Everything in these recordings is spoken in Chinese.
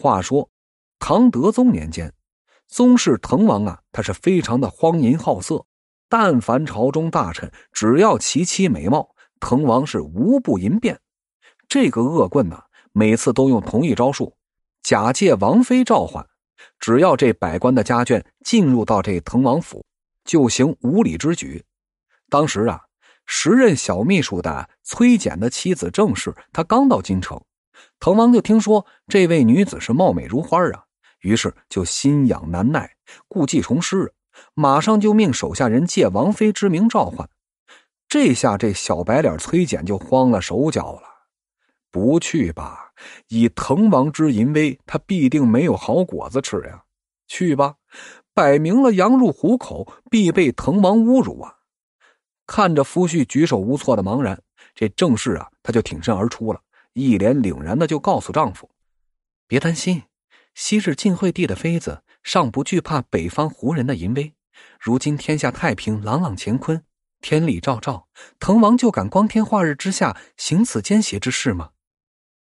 话说，唐德宗年间，宗室滕王啊，他是非常的荒淫好色。但凡朝中大臣只要其妻美貌，滕王是无不淫变。这个恶棍呢，每次都用同一招数，假借王妃召唤，只要这百官的家眷进入到这滕王府，就行无礼之举。当时啊，时任小秘书的崔简的妻子郑氏，她刚到京城，滕王就听说这位女子是貌美如花啊，于是就心痒难耐，故技重施。马上就命手下人借王妃之名召唤，这下这小白脸崔简就慌了手脚了。不去吧，以滕王之淫威，他必定没有好果子吃呀。去吧，摆明了羊入虎口，必被滕王侮辱啊。看着夫婿举手无措的茫然，这郑氏啊，他就挺身而出了，一脸凛然的就告诉丈夫：“别担心，昔日晋惠帝的妃子。”尚不惧怕北方胡人的淫威，如今天下太平，朗朗乾坤，天理昭昭，滕王就敢光天化日之下行此奸邪之事吗？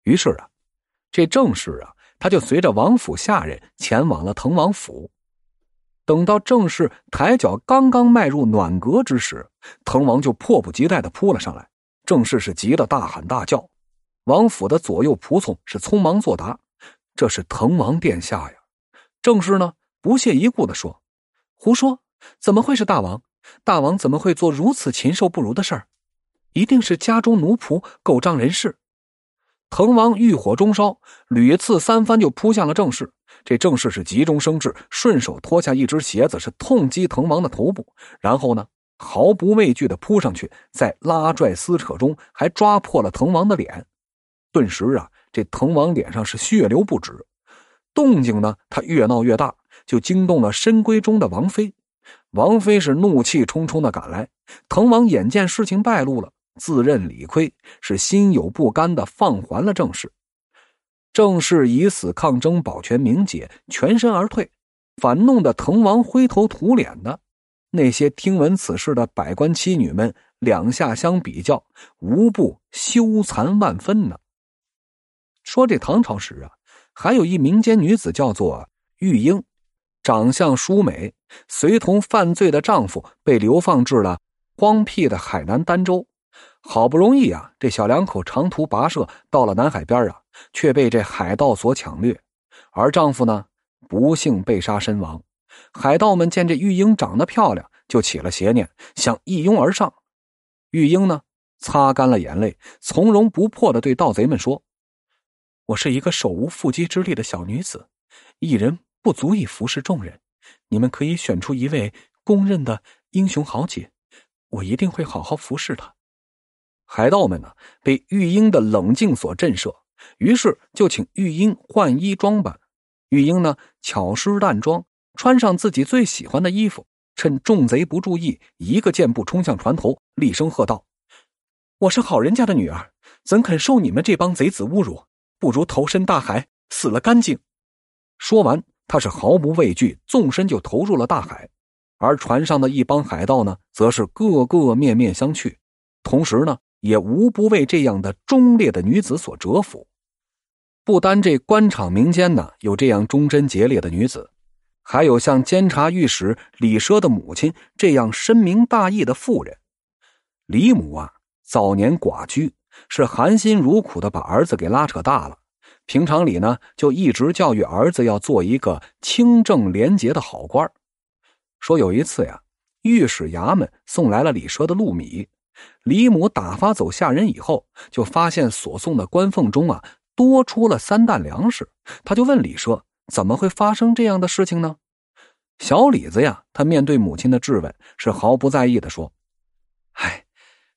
于是啊，这郑氏啊，他就随着王府下人前往了滕王府。等到郑氏抬脚刚刚迈入暖阁之时，滕王就迫不及待的扑了上来。郑氏是急得大喊大叫，王府的左右仆从是匆忙作答：“这是滕王殿下呀。”郑氏呢，不屑一顾的说：“胡说，怎么会是大王？大王怎么会做如此禽兽不如的事儿？一定是家中奴仆狗仗人势。”滕王欲火中烧，屡次三番就扑向了郑氏。这郑氏是急中生智，顺手脱下一只鞋子，是痛击滕王的头部，然后呢，毫不畏惧的扑上去，在拉拽撕扯中还抓破了滕王的脸。顿时啊，这滕王脸上是血流不止。动静呢？他越闹越大，就惊动了深闺中的王妃。王妃是怒气冲冲的赶来。滕王眼见事情败露了，自认理亏，是心有不甘的放还了郑氏。郑氏以死抗争，保全名节，全身而退。反弄得滕王灰头土脸的。那些听闻此事的百官妻女们，两下相比较，无不羞惭万分呢。说这唐朝时啊。还有一民间女子叫做玉英，长相淑美，随同犯罪的丈夫被流放至了荒僻的海南儋州。好不容易啊，这小两口长途跋涉到了南海边啊，却被这海盗所抢掠，而丈夫呢，不幸被杀身亡。海盗们见这玉英长得漂亮，就起了邪念，想一拥而上。玉英呢，擦干了眼泪，从容不迫的对盗贼们说。我是一个手无缚鸡之力的小女子，一人不足以服侍众人。你们可以选出一位公认的英雄豪杰，我一定会好好服侍他。海盗们呢，被玉英的冷静所震慑，于是就请玉英换衣装扮。玉英呢，巧施淡妆，穿上自己最喜欢的衣服，趁众贼不注意，一个箭步冲向船头，厉声喝道：“我是好人家的女儿，怎肯受你们这帮贼子侮辱？”不如投身大海，死了干净。说完，他是毫不畏惧，纵身就投入了大海。而船上的一帮海盗呢，则是个个面面相觑，同时呢，也无不为这样的忠烈的女子所折服。不单这官场民间呢有这样忠贞节烈的女子，还有像监察御史李奢的母亲这样深明大义的妇人。李母啊，早年寡居。是含辛茹苦的把儿子给拉扯大了，平常里呢就一直教育儿子要做一个清正廉洁的好官说有一次呀，御史衙门送来了李奢的禄米，李母打发走下人以后，就发现所送的官俸中啊多出了三担粮食，他就问李奢怎么会发生这样的事情呢？小李子呀，他面对母亲的质问是毫不在意的说：“哎，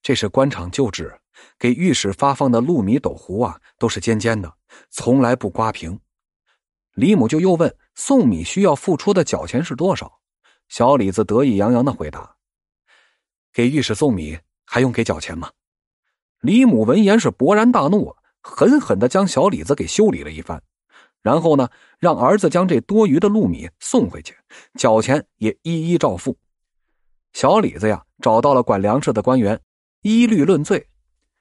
这是官场旧制。”给御史发放的禄米斗壶啊，都是尖尖的，从来不刮平。李母就又问送米需要付出的缴钱是多少？小李子得意洋洋的回答：“给御史送米还用给缴钱吗？”李母闻言是勃然大怒，狠狠的将小李子给修理了一番，然后呢，让儿子将这多余的禄米送回去，缴钱也一一照付。小李子呀，找到了管粮食的官员，一律论罪。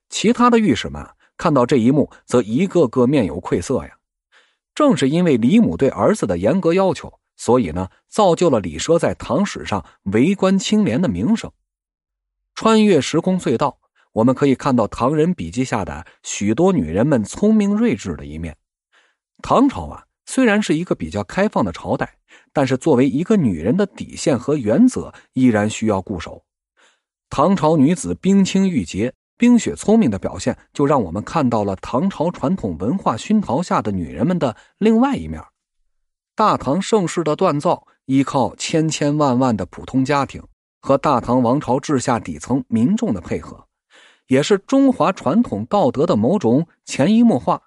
其他的御史们看到这一幕，则一个个面有愧色呀。正是因为李母对儿子的严格要求，所以呢，造就了李奢在唐史上为官清廉的名声。穿越时空隧道，我们可以看到唐人笔记下的许多女人们聪明睿智的一面。唐朝啊，虽然是一个比较开放的朝代，但是作为一个女人的底线和原则，依然需要固守。唐朝女子冰清玉洁。冰雪聪明的表现，就让我们看到了唐朝传统文化熏陶下的女人们的另外一面。大唐盛世的锻造，依靠千千万万的普通家庭和大唐王朝治下底层民众的配合，也是中华传统道德的某种潜移默化。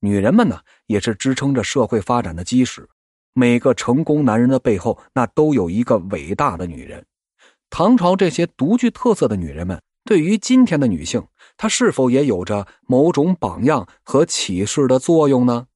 女人们呢，也是支撑着社会发展的基石。每个成功男人的背后，那都有一个伟大的女人。唐朝这些独具特色的女人们。对于今天的女性，她是否也有着某种榜样和启示的作用呢？